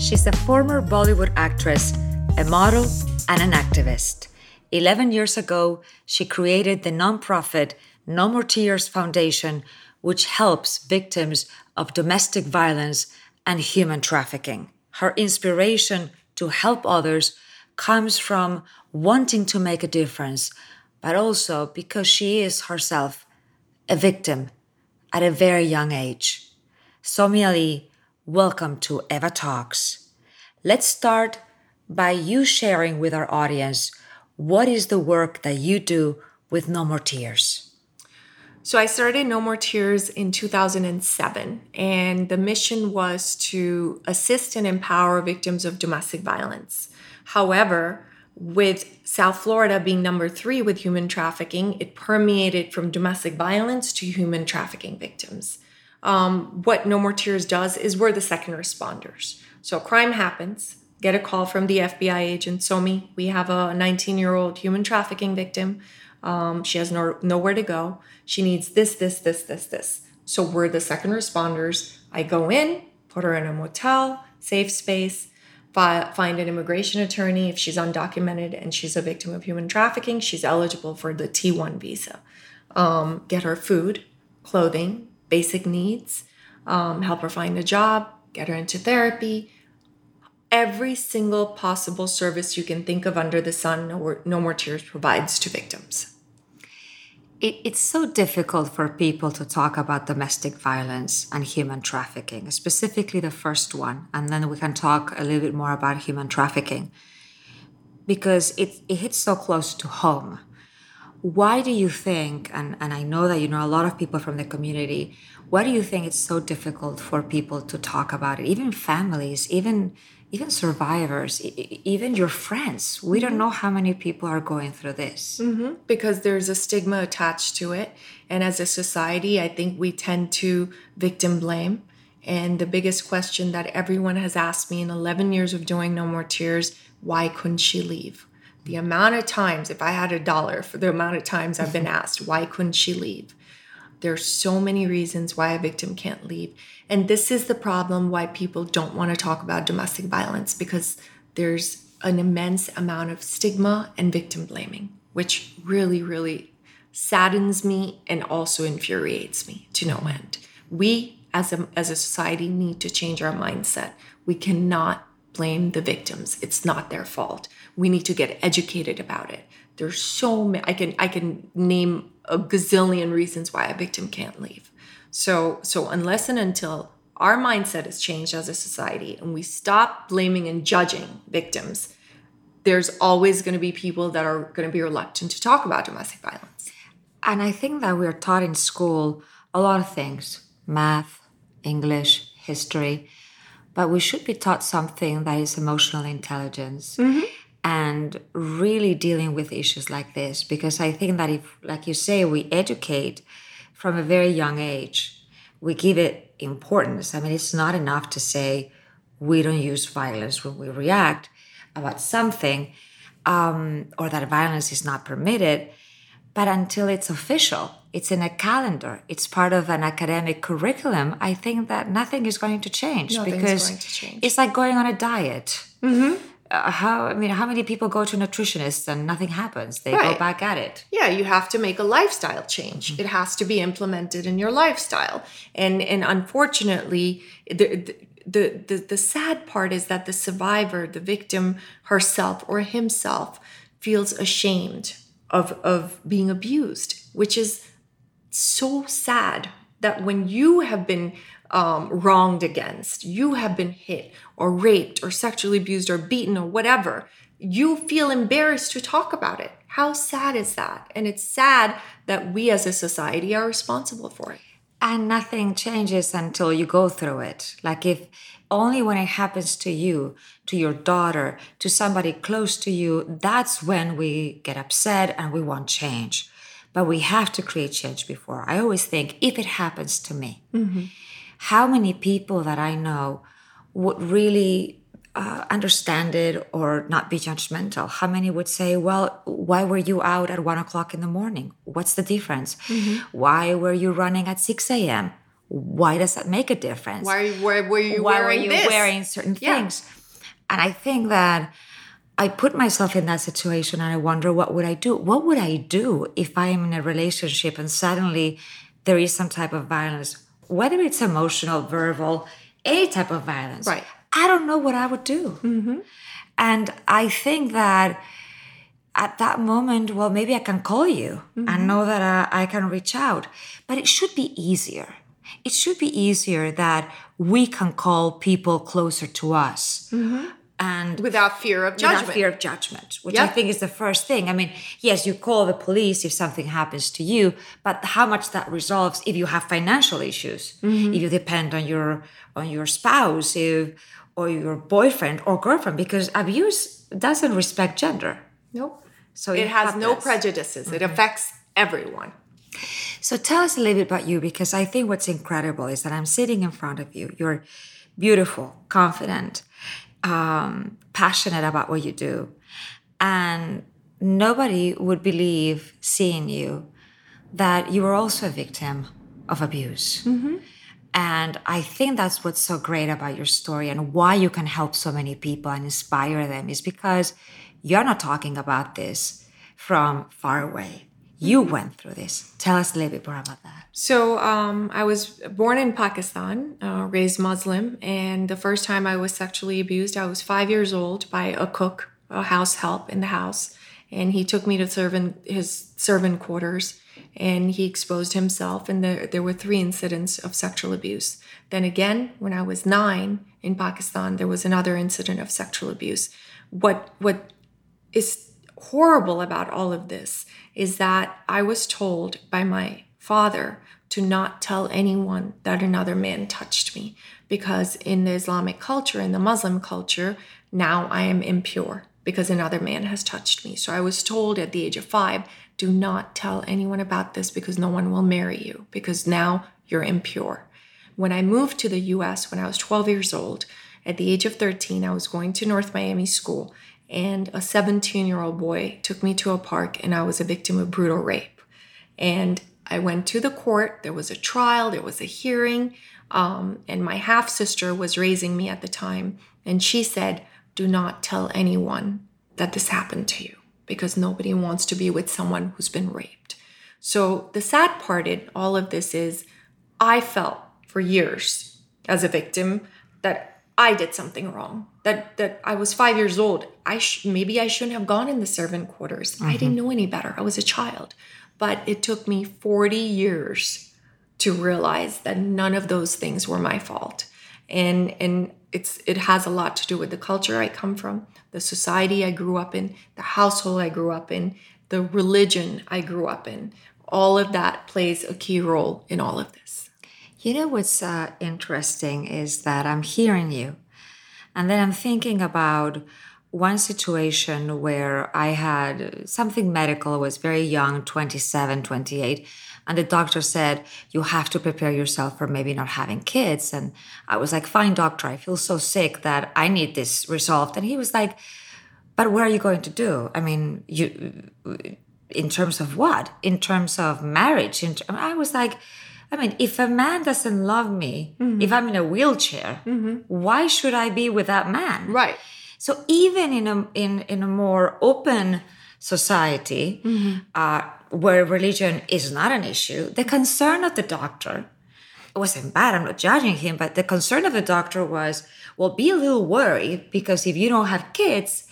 She's a former Bollywood actress, a model, and an activist. 11 years ago, she created the nonprofit No More Tears Foundation, which helps victims of domestic violence and human trafficking. Her inspiration to help others comes from wanting to make a difference, but also because she is herself a victim at a very young age. Somi Ali, welcome to Eva Talks. Let's start by you sharing with our audience what is the work that you do with No More Tears. So I started No More Tears in 2007, and the mission was to assist and empower victims of domestic violence. However, with South Florida being number three with human trafficking, it permeated from domestic violence to human trafficking victims. Um, what No More Tears does is we're the second responders. So a crime happens, get a call from the FBI agent, Somi, we have a 19 year old human trafficking victim. Um, she has no, nowhere to go. She needs this, this, this, this, this. So we're the second responders. I go in, put her in a motel, safe space, fi- find an immigration attorney. If she's undocumented and she's a victim of human trafficking, she's eligible for the T1 visa. Um, get her food, clothing, basic needs, um, help her find a job, get her into therapy. Every single possible service you can think of under the sun, No, no More Tears provides to victims. It, it's so difficult for people to talk about domestic violence and human trafficking, specifically the first one, and then we can talk a little bit more about human trafficking because it, it hits so close to home. Why do you think, and, and I know that you know a lot of people from the community, why do you think it's so difficult for people to talk about it, even families, even even survivors, even your friends. We don't know how many people are going through this. Mm-hmm. Because there's a stigma attached to it. And as a society, I think we tend to victim blame. And the biggest question that everyone has asked me in 11 years of doing No More Tears why couldn't she leave? The amount of times, if I had a dollar for the amount of times I've been asked, why couldn't she leave? There's so many reasons why a victim can't leave. And this is the problem why people don't want to talk about domestic violence because there's an immense amount of stigma and victim blaming, which really, really saddens me and also infuriates me to no mm-hmm. end. We as a, as a society need to change our mindset. We cannot blame the victims. It's not their fault. We need to get educated about it. There's so many I can I can name a gazillion reasons why a victim can't leave. So, so unless and until our mindset is changed as a society and we stop blaming and judging victims, there's always going to be people that are going to be reluctant to talk about domestic violence. And I think that we're taught in school a lot of things math, English, history, but we should be taught something that is emotional intelligence. Mm-hmm and really dealing with issues like this because i think that if like you say we educate from a very young age we give it importance. I mean it's not enough to say we don't use violence when we react about something um, or that violence is not permitted but until it's official it's in a calendar it's part of an academic curriculum i think that nothing is going to change Nothing's because going to change. it's like going on a diet. Mm-hmm uh, how I mean, how many people go to nutritionists and nothing happens? They right. go back at it. Yeah, you have to make a lifestyle change. Mm-hmm. It has to be implemented in your lifestyle, and and unfortunately, the, the the the sad part is that the survivor, the victim herself or himself, feels ashamed of of being abused, which is so sad that when you have been um, wronged against, you have been hit or raped or sexually abused or beaten or whatever, you feel embarrassed to talk about it. How sad is that? And it's sad that we as a society are responsible for it. And nothing changes until you go through it. Like if only when it happens to you, to your daughter, to somebody close to you, that's when we get upset and we want change. But we have to create change before. I always think if it happens to me, mm-hmm how many people that I know would really uh, understand it or not be judgmental? How many would say, well, why were you out at one o'clock in the morning? What's the difference? Mm-hmm. Why were you running at 6 a.m.? why does that make a difference? Why, why were you why wearing were you this? wearing certain Yeah. things? And I think that I put myself in that situation and I wonder what would I do? What would I do if I am in a relationship and suddenly there is some type of violence, whether it's emotional, verbal, any type of violence? Right. I don't know what I would do. Mm-hmm. And I think that at that moment, well, maybe I can call you and mm-hmm. know that uh, I can reach out. But it should be easier. It should be easier that we can call people closer to us. Mm-hmm. And Without fear of judgment. without fear of judgment, which I think is the first thing. I mean, yes, you call the police if something happens to you, but how much that resolves if you have financial issues, Mm-hmm. if you depend on your on your spouse, if or your boyfriend or girlfriend, because abuse doesn't respect gender. Nope. So It you has have no prejudices. It affects everyone. So tell us a little bit about you because I think what's incredible is that I'm sitting in front of you. You're beautiful, confident, um, passionate about what you do. And nobody would believe seeing you that you were also a victim of abuse. And I think that's what's so great about your story and why you can help so many people and inspire them is because you're not talking about this from far away. You went through this. Tell us a little bit more about that. So um, I was born in Pakistan, uh, raised Muslim, and the first time I was sexually abused, I was five years old by a cook, a house help in the house, and he took me to servant his servant quarters, and he exposed himself, and there there were three incidents of sexual abuse. Then again, when I was nine in Pakistan, there was another incident of sexual abuse. What what is horrible about all of this is that I was told by my father to not tell anyone that another man touched me because in the Islamic culture, in the Muslim culture, now I am impure because another man has touched me. So I was told at the age of five, do not tell anyone about this because no one will marry you because now you're impure. When I moved to the US when I was 12 years old, at the age of 13, I was going to North Miami School, and a 17 year old boy took me to a park, and I was a victim of brutal rape. And I went to the court, there was a trial, there was a hearing, um, and my half sister was raising me at the time, and she said, Do not tell anyone that this happened to you because nobody wants to be with someone who's been raped. So the sad part in all of this is I felt for years as a victim that I did something wrong. That that I was five years old. I sh- maybe I shouldn't have gone in the servant quarters. I didn't know any better. I was a child, but it took me forty years to realize that none of those things were my fault. And and it's it has a lot to do with the culture I come from, the society I grew up in, the household I grew up in, the religion I grew up in. All of that plays a key role in all of this. You know what's uh, interesting is that I'm hearing you, and then I'm thinking about one situation where I had something medical, I was very young, 27, 28, and the doctor said, You have to prepare yourself for maybe not having kids. And I was like, Fine, doctor, I feel so sick that I need this resolved. And he was like, But what are you going to do? I mean, you in terms of what? In terms of marriage? I was like, I mean, if a man doesn't love me, mm-hmm. if I'm in a wheelchair, mm-hmm. why should I be with that man? Right. So even in a in in a more open society mm-hmm. uh, where religion is not an issue, the concern of the doctor it wasn't bad. I'm not judging him, but the concern of the doctor was, well, be a little worried because if you don't have kids,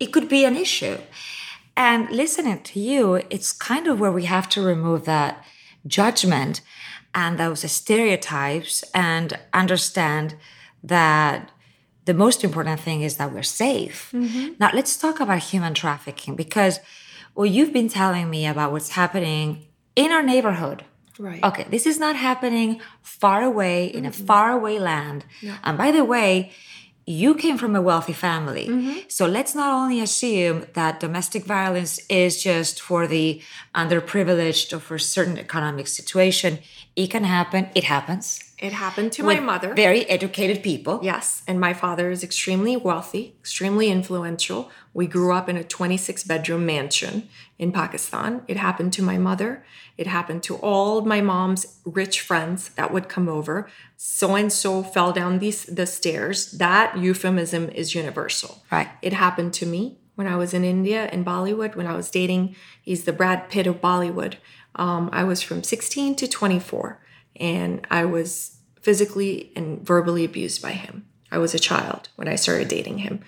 it could be an issue. And listening to you, it's kind of where we have to remove that judgment and those stereotypes and understand that the most important thing is that we're safe. Mm-hmm. Now, let's talk about human trafficking because what you've been telling me about what's happening in our neighborhood. Right. Okay, this is not happening far away in a faraway land. And by the way, you came from a wealthy family. Mm-hmm. So let's not only assume that domestic violence is just for the underprivileged or for a certain economic situation. It can happen. It happens. It happened to my mother. Very educated people. Yes, and my father is extremely wealthy, extremely influential. We grew up in a 26 bedroom mansion in Pakistan. It happened to my mother. It happened to all of my mom's rich friends that would come over. So and so fell down these the stairs. That euphemism is universal. Right. It happened to me when I was in India in Bollywood when I was dating. He's the Brad Pitt of Bollywood. Um, I was from 16 to 24, and I was physically and verbally abused by him. I was a child when I started dating him.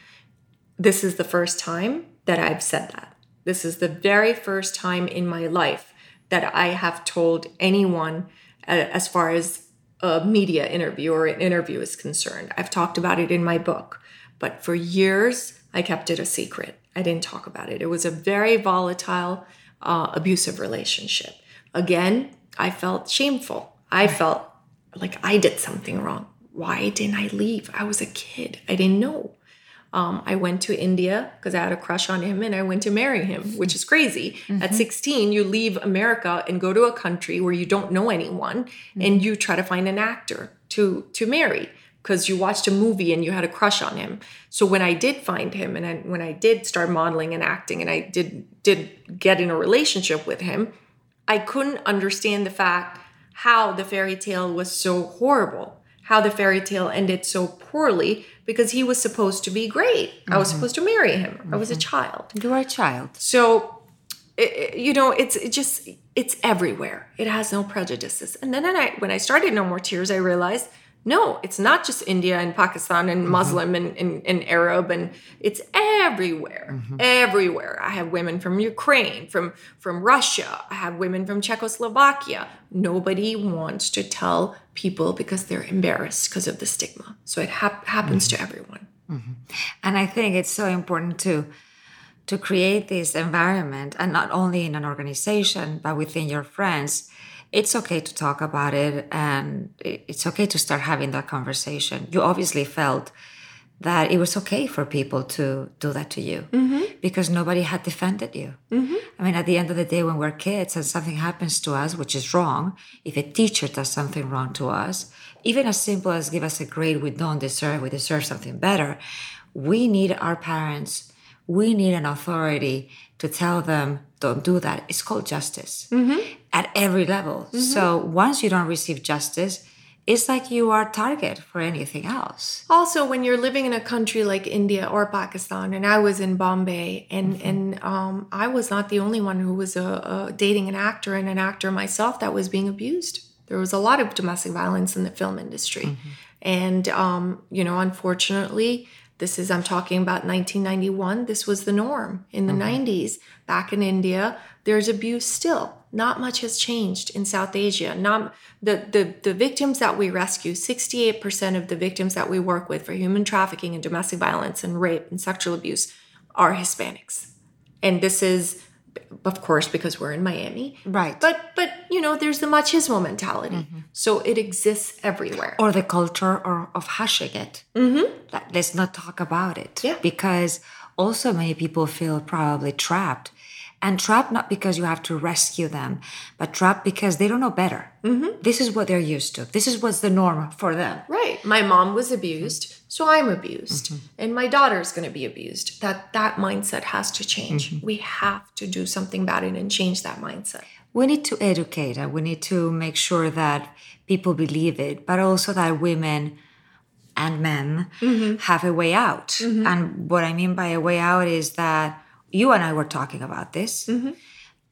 This is the first time that I've said that. This is the very first time in my life that I have told anyone, uh, as far as a media interview or an interview is concerned. I've talked about it in my book, but for years I kept it a secret. I didn't talk about it. It was a very volatile, uh, abusive relationship. Again, I felt shameful. I felt like I did something wrong. Why didn't I leave? I was a kid. I didn't know. Um, I went to India because I had a crush on him and I went to marry him, which is crazy. At 16, you leave America and go to a country where you don't know anyone and you try to find an actor to to marry because you watched a movie and you had a crush on him. So when I did find him and I, when I did start modeling and acting and I did did get in a relationship with him, I couldn't understand the fact how the fairy tale was so horrible, how the fairy tale ended so poorly because he was supposed to be great. I was mm-hmm. supposed to marry him. I was a mm-hmm. child. You are a child. So, you know, it's it just it's everywhere. It has no prejudices. And then I, when I started No More Tears, I realized no, it's not just India and Pakistan and mm-hmm. Muslim and, and, and Arab, and it's everywhere, mm-hmm. everywhere. I have women from Ukraine, from from Russia. I have women from Czechoslovakia. Nobody wants to tell people because they're embarrassed because of the stigma. So it hap- happens to mm-hmm. everyone. And I think it's so important to to create this environment and not only in an organization but within your friends. It's okay to talk about it and it's okay to start having that conversation. You obviously felt that it was okay for people to do that to you mm-hmm. because nobody had defended you. Mm-hmm. I mean, at the end of the day, when we're kids and something happens to us, which is wrong, if a teacher does something wrong to us, even as simple as give us a grade we don't deserve, we deserve something better, we need our parents, we need an authority to tell them, don't do that. It's called justice mm-hmm. At every level. So once you don't receive justice, it's like you are target for anything else. Also, when you're living in a country like India or Pakistan, and I was in Bombay, and and um, I was not the only one who was uh, uh, dating an actor and an actor myself that was being abused. There was a lot of domestic violence in the film industry, and um, you know, unfortunately, this is I'm talking about 1991. This was the norm in the 90s. Back in India, there's abuse still. Not much has changed in South Asia. Not the the the victims that we rescue. 68% of the victims that we work with for human trafficking and domestic violence and rape and sexual abuse are Hispanics. And this is of course because we're in Miami. Right. But but you know, there's the machismo mentality. So it exists everywhere. or the culture or of hushing it. Mm-hmm. let's not talk about it. Yeah. Because also many people feel probably trapped. And trapped not because you have to rescue them, but trapped because they don't know better. Mm-hmm. This is what they're used to. This is what's the norm for them. Right. My mom was abused, so I'm abused. Mm-hmm. And my daughter's going to be abused. That that mindset has to change. Mm-hmm. We have to do something about it and change that mindset. We need to educate and we need to make sure that people believe it, but also that women and men mm-hmm. have a way out. And what I mean by a way out is that you and I were talking about this. Mm-hmm.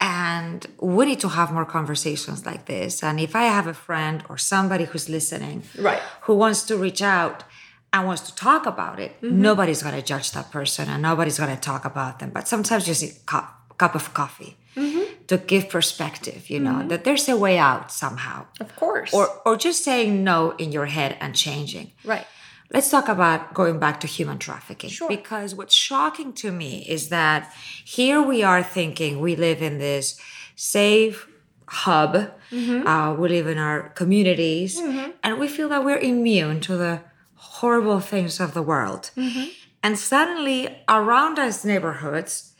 And we need to have more conversations like this. And if I have a friend or somebody who's listening Right. who wants to reach out and wants to talk about it, mm-hmm. nobody's going to judge that person and nobody's going to talk about them. But sometimes just a cup, cup of coffee mm-hmm. to give perspective, you know, that there's a way out somehow. Of course. Or, or just saying no in your head and changing. right. Let's talk about going back to human trafficking. Sure. Because what's shocking to me is that here we are thinking we live in this safe hub, Mm-hmm. uh, we live in our communities, and we feel that we're immune to the horrible things of the world. Mm-hmm. And suddenly, around us neighborhoods,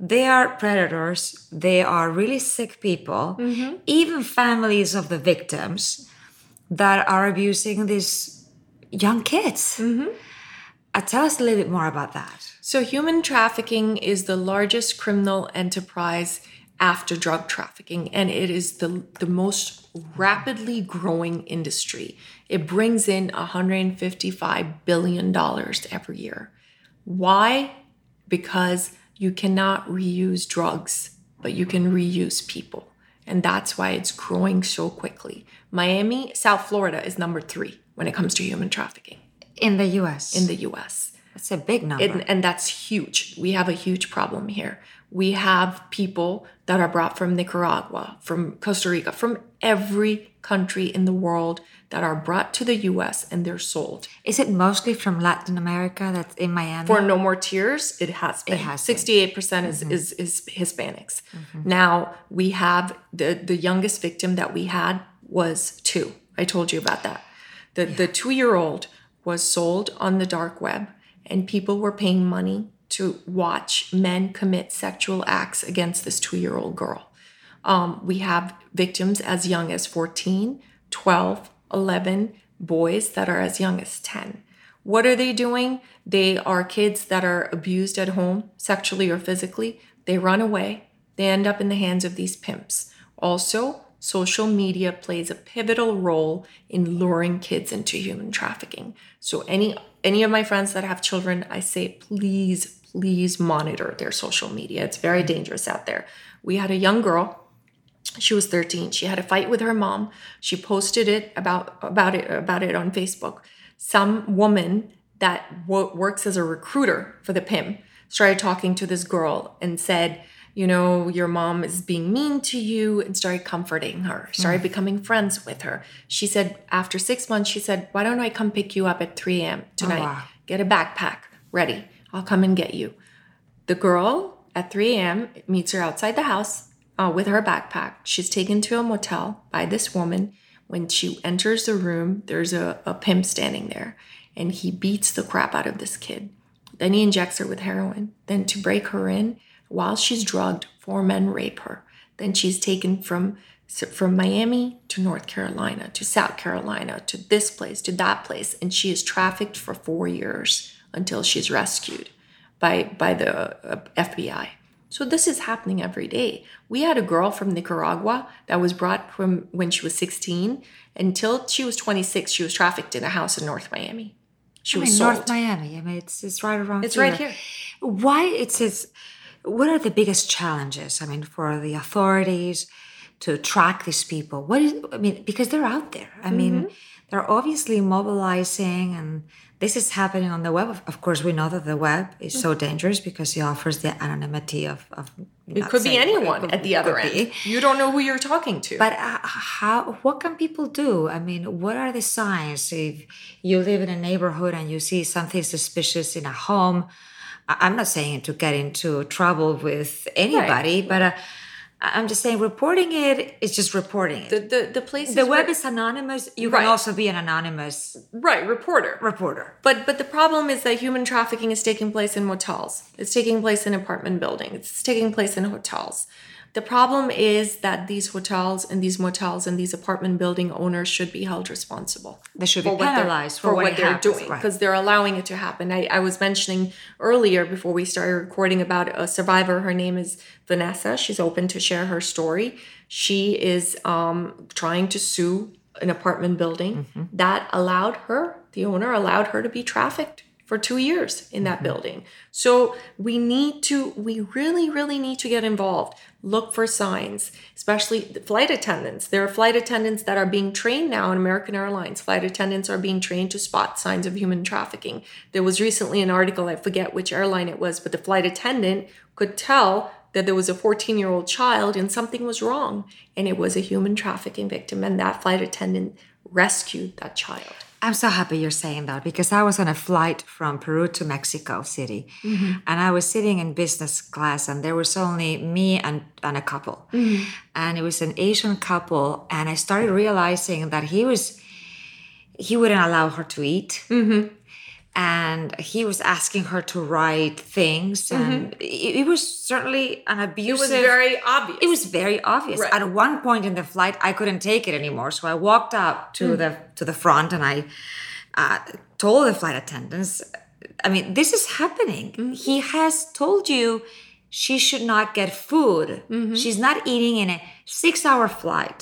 they are predators. They are really sick people, even families of the victims that are abusing these young kids. Uh, tell us a little bit more about that. So, human trafficking is the largest criminal enterprise after drug trafficking, and it is the, the most rapidly growing industry. It brings in $155 billion every year. Why? Because you cannot reuse drugs, but you can reuse people. And that's why it's growing so quickly. Miami, South Florida is number three when it comes to human trafficking In the US. in the US. That's a big number. And, and that's huge. We have a huge problem here. We have people that are brought from Nicaragua, from Costa Rica, from every country in the world that are brought to the US and they're sold. Is it mostly from Latin America that's in Miami? For No More Tears, it has been. has 68% is, mm-hmm. is, is Hispanics. Mm-hmm. Now, we have the, the youngest victim that we had was two. I told you about that. The, the two year old was sold on the dark web, and people were paying money to watch men commit sexual acts against this two year old girl. Um, we have victims as young as 14, 12, 11, boys that are as young as 10. What are they doing? They are kids that are abused at home, sexually or physically. They run away. They end up in the hands of these pimps. Also, social media plays a pivotal role in luring kids into human trafficking. So any any of my friends that have children, I say please please monitor their social media. It's very dangerous out there. We had a young girl she was 13 she had a fight with her mom. She posted it about about it about it on facebook. Some woman that wo- works as a recruiter for the pim started talking to this girl and said you know your mom is being mean to you and started comforting her started mm. becoming friends with her. She said after six months she said why don't i come pick you up at 3 a.m tonight? Oh, wow. get a backpack ready. I'll come and get you. The girl at 3 a.m. meets her outside the house uh, with her backpack. She's taken to a motel by this woman. When she enters the room, there's a, a pimp standing there, and he beats the crap out of this kid. Then he injects her with heroin. Then, to break her in, while she's drugged, four men rape her. Then she's taken from from Miami to North Carolina to South Carolina to this place to that place, and she is trafficked for four years until she's rescued by by the uh, FBI. So this is happening every day. We had a girl from Nicaragua that was brought from when she was 16 until she was 26. She was trafficked in a house in North Miami. She I was mean, sold. North Miami. I mean, it's, it's right around It's right here. Why it's, it's what are the biggest challenges? I mean, for the authorities to track these people. What is I mean, because they're out there. I mean, Mm-hmm. they're obviously mobilizing and this is happening on the web. Of- course, we know that the web is so dangerous because it offers the anonymity of. of It could be anyone at the other end. You don't know who you're talking to. But uh, how? What can people do? I mean, what are the signs if you live in a neighborhood and you see something suspicious in a home? I'm not saying to get into trouble with anybody, but uh, I'm just saying reporting it is just reporting it. the the, the places The web where- is anonymous. You Right. can also be an anonymous right reporter. reporter. But but the problem is that human trafficking is taking place in motels. It's taking place in apartment buildings. It's taking place in hotels. The problem is that these hotels and these motels and these apartment building owners should be held responsible. They should be penalized for, for what, what they're happens, doing right. because they're allowing it to happen. I, I was mentioning earlier before we started recording about a survivor. Her name is Vanessa. She's open to share her story. She is um, trying to sue an apartment building Mm-hmm. that allowed her, the owner allowed her to be trafficked for two years in that mm-hmm. building. So we need to, we really, really need to get involved. Look for signs, especially flight attendants. There are flight attendants that are being trained now in American Airlines. Flight attendants are being trained to spot signs of human trafficking. There was recently an article, I forget which airline it was, but the flight attendant could tell that there was a 14 year old child and something was wrong. And it was a human trafficking victim. And that flight attendant rescued that child. I'm so happy you're saying that because I was on a flight from Peru to Mexico City mm-hmm. and I was sitting in business class and there was only me and, and a couple. Mm-hmm. And it was an Asian couple and I started realizing that he was he wouldn't allow her to eat. Mm-hmm. And he was asking her to write things and it, it was certainly an Mm-hmm. It was very obvious. it was very obvious. Right. at one point in the flight i couldn't take it anymore so i walked up to the to the front and i uh, told the flight attendants i mean this is happening. He has told you she should not get food. She's not eating in a six hour flight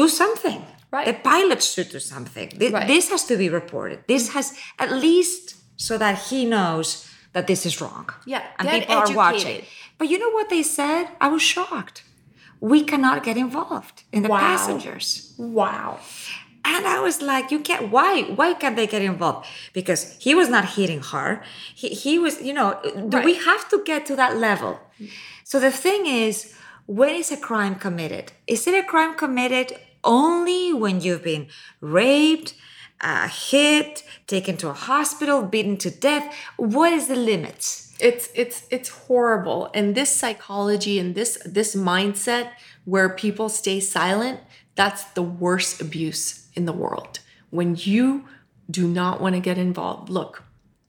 do something Right. the pilot should do something. Th- Right. this has to be reported. This has at least so that he knows that this is wrong. Yeah, and people are watching. but you know what they said? I was shocked. We cannot get involved in the Wow. passengers. Wow. and i was like you can't why why can't they get involved? Because he was not hitting her. He, he was you know do we have to get to that level? So the thing is when is a crime committed? Is it a crime committed only when you've been raped uh, hit taken to a hospital beaten to death. What is the limit? it's it's it's horrible. And this psychology and this this mindset where people stay silent that's the worst abuse in the world. When you do not want to get involved look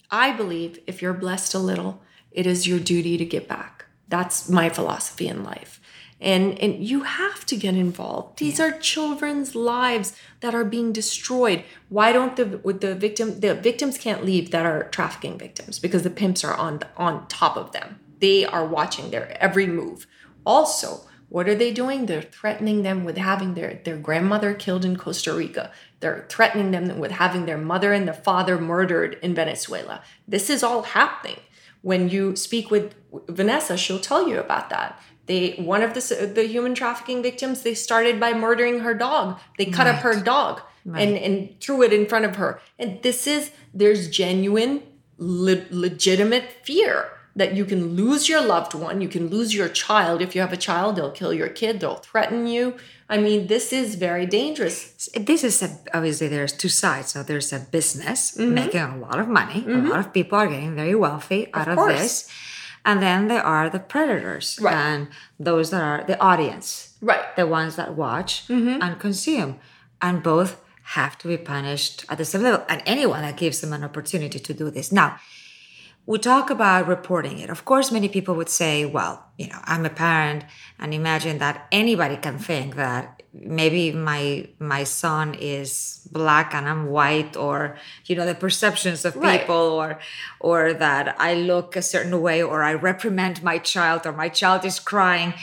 i believe if you're blessed a little it is your duty to get back. That's my philosophy in life and and you have to get involved. These are children's lives that are being destroyed. Why don't the with the victim the victims can't leave that are trafficking victims because the pimps are on on top of them. They are watching their every move. Also what are they doing? They're threatening them with having their their grandmother killed in costa rica. They're threatening them with having their mother and their father murdered in venezuela. This is all happening. When you speak with Vanessa, she'll tell you about that. They one of the the human trafficking victims, they started by murdering her dog. They cut up her dog and and threw it in front of her. And this is there's genuine le- legitimate fear that you can lose your loved one, you can lose your child. If you have a child, they'll kill your kid, they'll threaten you. I mean, this is very dangerous. this is a, obviously there's two sides so there's a business mm-hmm. making a lot of money a mm-hmm. lot of people are getting very wealthy out of, course. this and then there are the predators Right. and those that are the audience. Right. the ones that watch mm-hmm. and consume. And both have to be punished at the same level. And anyone that gives them an opportunity to do this. Now we talk about reporting it. Of course, many people would say, well, you know, I'm a parent and imagine that anybody can think that maybe my my son is black and I'm white or you know the perceptions of Right. people or or that I look a certain way or I reprimand my child or my child is crying.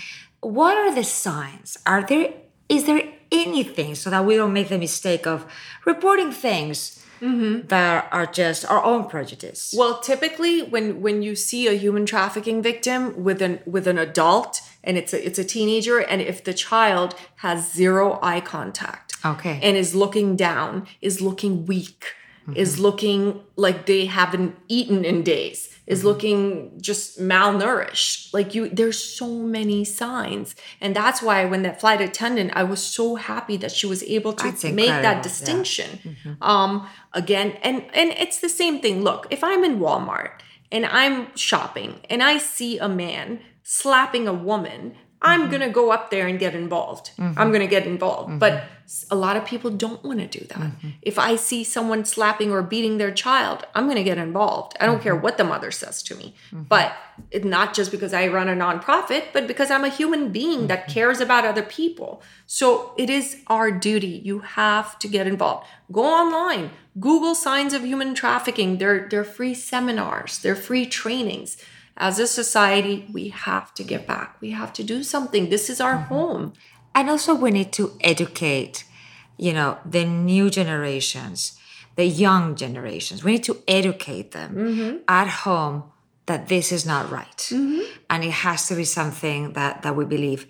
What are the signs? Are there is there anything so that we don't make the mistake of reporting things Mm-hmm. that are just our own prejudice? Well, typically when when you see a human trafficking victim with an with an adult and it's a it's a teenager and if the child has zero eye contact Okay. and is looking down, is looking weak, is mm-hmm. looking like they haven't eaten in days, is mm-hmm. looking just malnourished. Like you there's so many signs. And that's why when that flight attendant, I was so happy that she was able to That's make incredible, that yeah. distinction mm-hmm. um again and and it's the same thing look if i'm in walmart and i'm shopping and i see a man slapping a woman i'm mm-hmm. gonna go up there and get involved. Mm-hmm. I'm gonna get involved. Mm-hmm. But a lot of people don't want to do that. If i see someone slapping or beating their child i'm gonna get involved. I don't care what the mother says to me. But it, not just because i run a nonprofit but because i'm a human being that cares about other people. So it is our duty. You have to get involved. Go online. Google signs of human trafficking. They're they're free seminars. They're free trainings as a society we have to get back. We have to do something. This is our mm-hmm. home. And also, we need to educate, you know, the new generations, the young generations. We need to educate them mm-hmm. at home that this is not right, mm-hmm. and it has to be something that that we believe.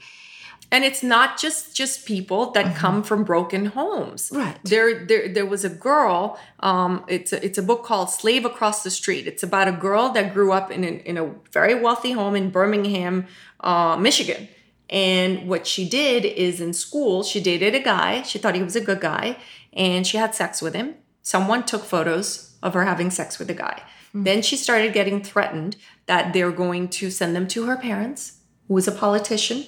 And it's not just just people that come from broken homes. Right. there there there was a girl um it's a, it's a book called slave across the street. It's about a girl that grew up in a, in a very wealthy home in birmingham uh, michigan. And what she did is in school she dated a guy. She thought he was a good guy. And she had sex with him. Someone took photos of her having sex with the guy. Then she started getting threatened that they're going to send them to her parents who was a politician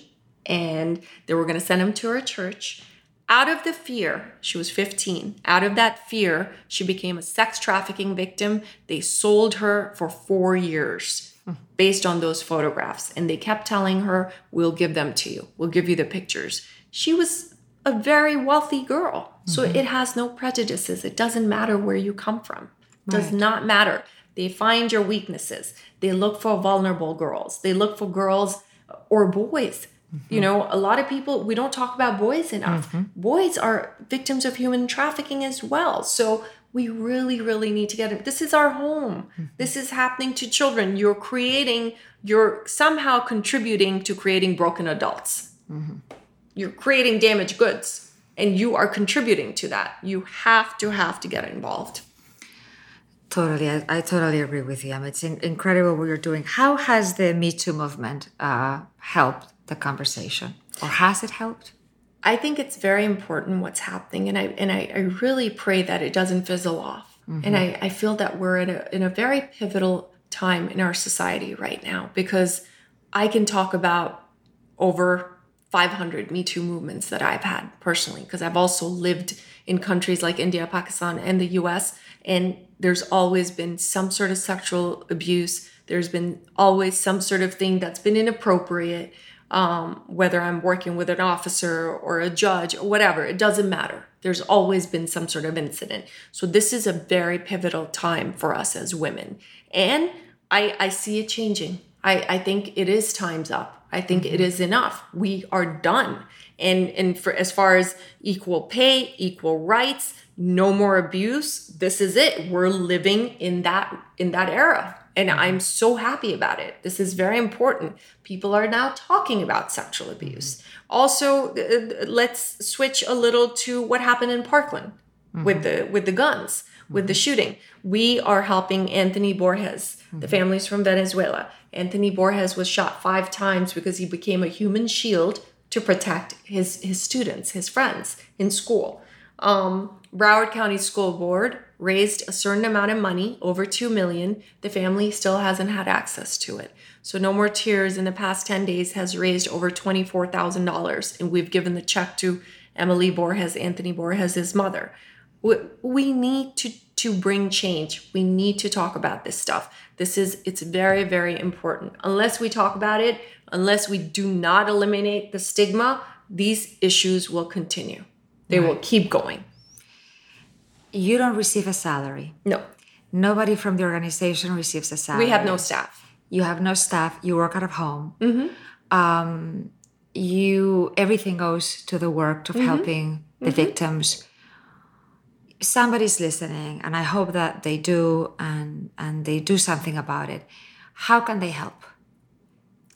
and they were going to send him to her church Out of the fear, she was 15. Out of that fear, she became a sex trafficking victim. They sold her for four years based on those photographs. And they kept telling her, We'll give them to you, we'll give you the pictures. She was a very wealthy girl. So mm-hmm. it has no prejudices. It doesn't matter where you come from. It does right. not matter. They find your weaknesses. They look for vulnerable girls. They look for girls or boys. Mm-hmm. You know, a lot of people, we don't talk about boys enough. Mm-hmm. Boys are victims of human trafficking as well. So we really, really need to get it. This is our home. Mm-hmm. This is happening to children. You're creating, you're somehow contributing to creating broken adults. Mm-hmm. You're creating damaged goods and you are contributing to that. You have to have to get involved. Totally, I, I totally agree with you. I mean, it's in, incredible what you're doing. How has the Me Too movement uh, helped the conversation, or has it helped? I think it's very important what's happening, and I and I, I really pray that it doesn't fizzle off. Mm-hmm. And I, I feel that we're in a in a very pivotal time in our society right now because I can talk about over 500 Me Too movements that I've had personally because I've also lived in countries like India, Pakistan, and the US. And there's always been some sort of sexual abuse. There's been always some sort of thing that's been inappropriate, um, whether I'm working with an officer or a judge or whatever, it doesn't matter. There's always been some sort of incident. So this is a very pivotal time for us as women. And I, I see it changing. I, I think it is time's up. I think mm-hmm. it is enough. We are done. And and for as far as equal pay, equal rights, no more abuse, this is it. We're living in that in that era. And mm-hmm. I'm so happy about it. This is very important. People are now talking about sexual abuse. Mm-hmm. Also, uh, let's switch a little to what happened in Parkland mm-hmm. with the with the guns, with the mm-hmm. shooting. We are helping Anthony Borges. The mm-hmm. family's from Venezuela. Anthony Borges was shot 5 times because he became a human shield to protect his his students, his friends in school. Um, Broward County School Board raised a certain amount of money, over two million. The family still hasn't had access to it. So No More Tears in the past 10 days has raised over $24,000 and we've given the check to Emily Borges, Anthony Borges' mother. We, we need to to bring change. We need to talk about this stuff. This is it's very very important. Unless we talk about it, unless we do not eliminate the stigma, these issues will continue. They right. will keep going. You don't receive a salary. No. Nobody from the organization receives a salary. We have no staff. You have no staff. You work out of home. Mm-hmm. Um, you everything goes to the work of mm-hmm. helping the mm-hmm. victims. Somebody's listening, and I hope that they do, and and they do something about it. How can they help?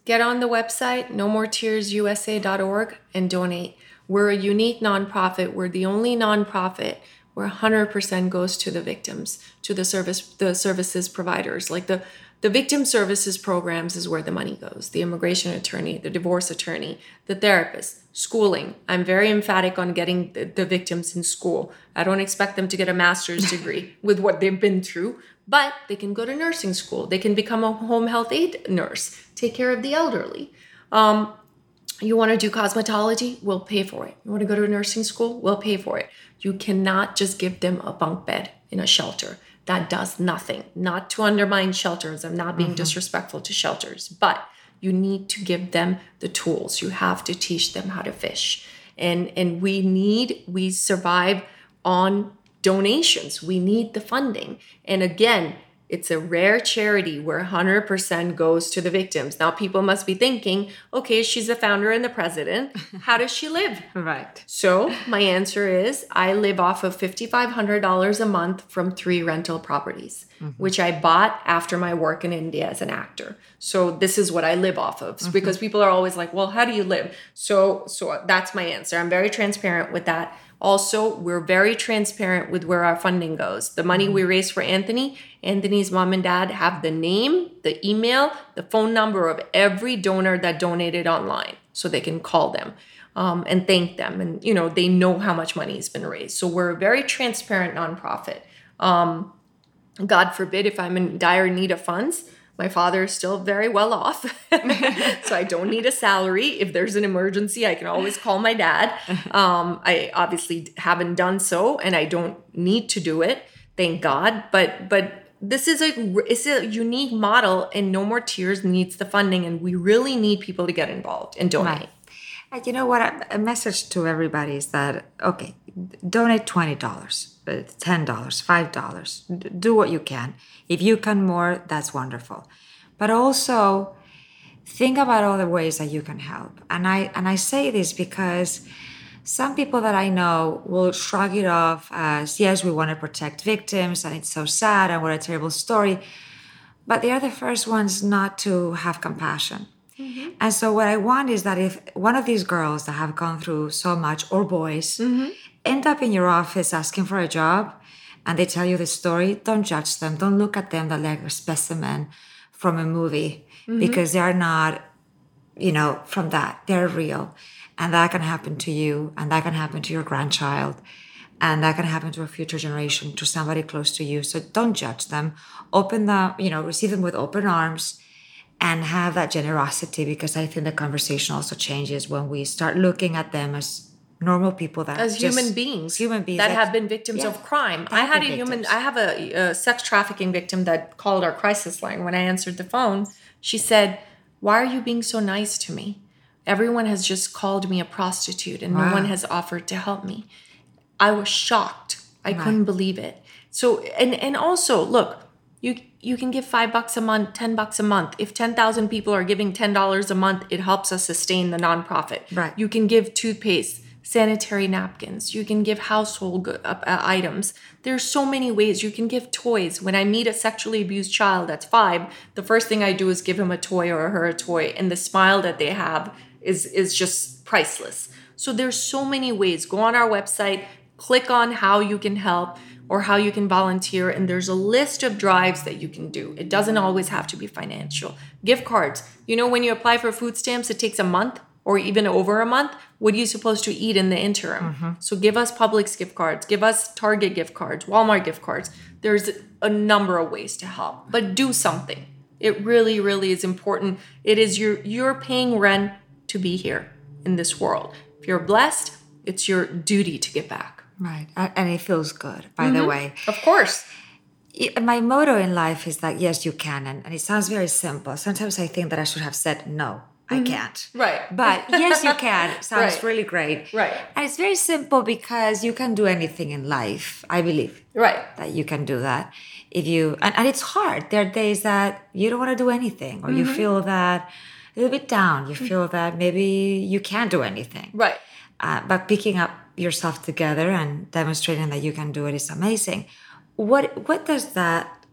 Get on the website nomoretearsusa.org and donate. We're a unique nonprofit. We're the only nonprofit where 100% goes to the victims, to the service the services providers. Like the the victim services programs is where the money goes. The immigration attorney, the divorce attorney, the therapist, schooling. I'm very emphatic on getting the, the victims in school. I don't expect them to get a master's degree with what they've been through, but they can go to nursing school. They can become a home health aide nurse, take care of the elderly. Um, you want to do cosmetology? We'll pay for it. You want to go to a nursing school? We'll pay for it. You cannot just give them a bunk bed in a shelter. That does nothing. Not to undermine shelters. I'm not being mm-hmm. disrespectful to shelters, but you need to give them the tools. You have to teach them how to fish. And and we need we survive on donations. We need the funding. And again, it's a rare charity where 100% goes to the victims. Now, people must be thinking, okay, she's the founder and the president. How does she live? right. So, my answer is I live off of $5,500 a month from three rental properties, mm-hmm. which I bought after my work in India as an actor. So, this is what I live off of mm-hmm. because people are always like, well, how do you live? So, so that's my answer. I'm very transparent with that. Also, we're very transparent with where our funding goes. The money we mm-hmm. raise for Anthony, Anthony's mom and dad have the name, the email, the phone number of every donor that donated online so they can call them um, and thank them. And, you know, they know how much money has been raised. So we're a very transparent nonprofit. Um, God forbid if I'm in dire need of funds, My father is still very well off. so I don't need a salary. If there's an emergency, I can always call my dad. Um, I obviously haven't done so and I don't need to do it. Thank God. But but this is a it's a unique model and no more tears needs the funding and we really need people to get involved and donate Right. You know what? A message to everybody is that okay, donate twenty dollars, uh, ten dollars, five dollars. Do what you can. If you can more, that's wonderful. But also think about all the ways that you can help. And I and I say this because some people that I know will shrug it off as yes, we want to protect victims and it's so sad and what a terrible story. But they are the first ones not to have compassion. Mm-hmm. And so, what I want is that if one of these girls that have gone through so much, or boys, mm-hmm. end up in your office asking for a job and they tell you the story, don't judge them. Don't look at them like a specimen from a movie mm-hmm. because they are not, you know, from that. They're real. And that can happen to you, and that can happen to your grandchild, and that can happen to a future generation, to somebody close to you. So don't judge them. Open them, you know, receive them with open arms and have that generosity because I think the conversation also changes when we start looking at them as normal people that as just- human beings human beings that have been victims yeah, of crime i had a been human i have a, a sex trafficking victim that called our crisis line when i answered the phone. She said why are you being so nice to me? Everyone has just called me a prostitute and no one has offered to help me. I was shocked. I couldn't believe it. So and and also look you you can give five bucks a month, ten bucks a month. If ten thousand people are giving ten dollars a month, it helps us sustain the nonprofit. Right. You can give toothpaste, sanitary napkins. You can give household go- uh, uh, items. There's so many ways. You can give toys. When I meet a sexually abused child that's five, the first thing I do is give him a toy or her a toy, and the smile that they have is is just priceless. So there's so many ways. Go on our website, click on how you can help or how you can volunteer and there's a list of drives that you can do. It doesn't always have to be financial. Gift cards. You know when you apply for food stamps it takes a month or even over a month. What are you supposed to eat in the interim? Mm-hmm. So give us Publix gift cards, give us Target gift cards, Walmart gift cards. There's a number of ways to help, but do something. It really really is important. It is your you're paying rent to be here in this world. If you're blessed, it's your duty to give back. Right. And it feels good, by the mm-hmm. way. Of course. My motto in life is that yes, you can. And, and it sounds very simple. Sometimes I think that I should have said, no, I mm-hmm. can't. Right. But yes, you can. Sounds Right. really great. Right. And it's very simple because you can do anything in life, I believe. Right. that you can do that if you and, and it's hard there are days that you don't want to do anything or you mm-hmm. feel that a little bit down you mm. feel that maybe you can't do anything Right. uh, but picking up yourself together and demonstrating that you can do it is amazing what what does that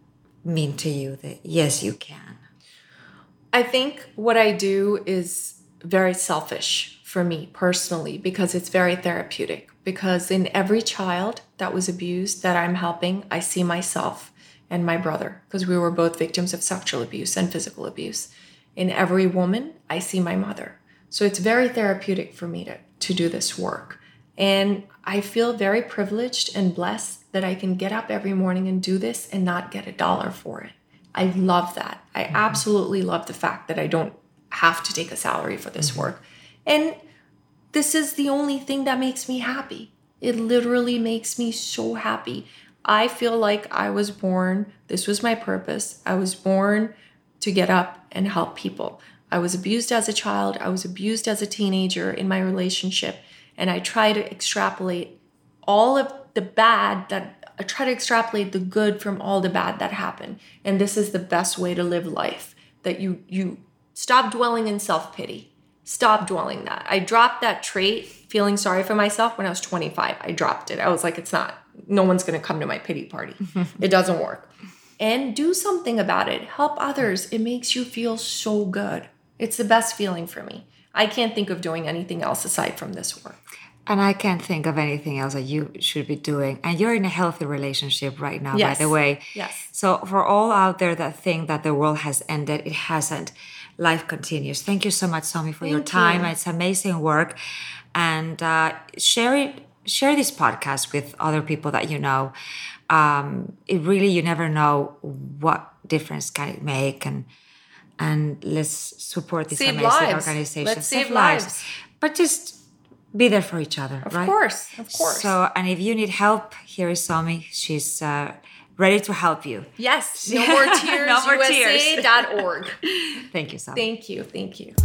mean to you that yes you can I think what I do is very selfish for me personally because it's very therapeutic. Because in every child that was abused that I'm helping, I see myself and my brother because we were both victims of sexual abuse and physical abuse. In every woman, I see my mother. So it's very therapeutic for me to, to do this work. And I feel very privileged and blessed that I can get up every morning and do this and not get a dollar for it. I love that. I mm-hmm. absolutely love the fact that I don't have to take a salary for this mm-hmm. work. And this is the only thing that makes me happy. It literally makes me so happy. I feel like I was born, this was my purpose. I was born to get up and help people. I was abused as a child, I was abused as a teenager in my relationship, and I try to extrapolate all of the bad that I try to extrapolate the good from all the bad that happened. And this is the best way to live life. That you you stop dwelling in self-pity. Stop dwelling that. I dropped that trait, feeling sorry for myself when I was 25. I dropped it. I was like, it's not, no one's gonna come to my pity party. it doesn't work. And do something about it. Help others. It makes you feel so good. It's the best feeling for me. I can't think of doing anything else aside from this work. and i can't think of anything else that you should be doing and you're in a healthy relationship right now Yes. by the way Yes. So, for all out there that think that the world has ended, it hasn't. life continues. Thank you so much, Somy, for your time. you. It's amazing work, and uh, share it. Share this podcast with other people that you know. Um, it really, you never know what difference can it make, and and let's support this Save amazing lives. organization. Let's save lives. but just be there for each other, right? Of right? course, of course. So, and if you need help, here is Somy. She's uh, ready to help you. yes, no more tears. No more tears. USA.org. Thank you, Somy. Thank you. Thank you.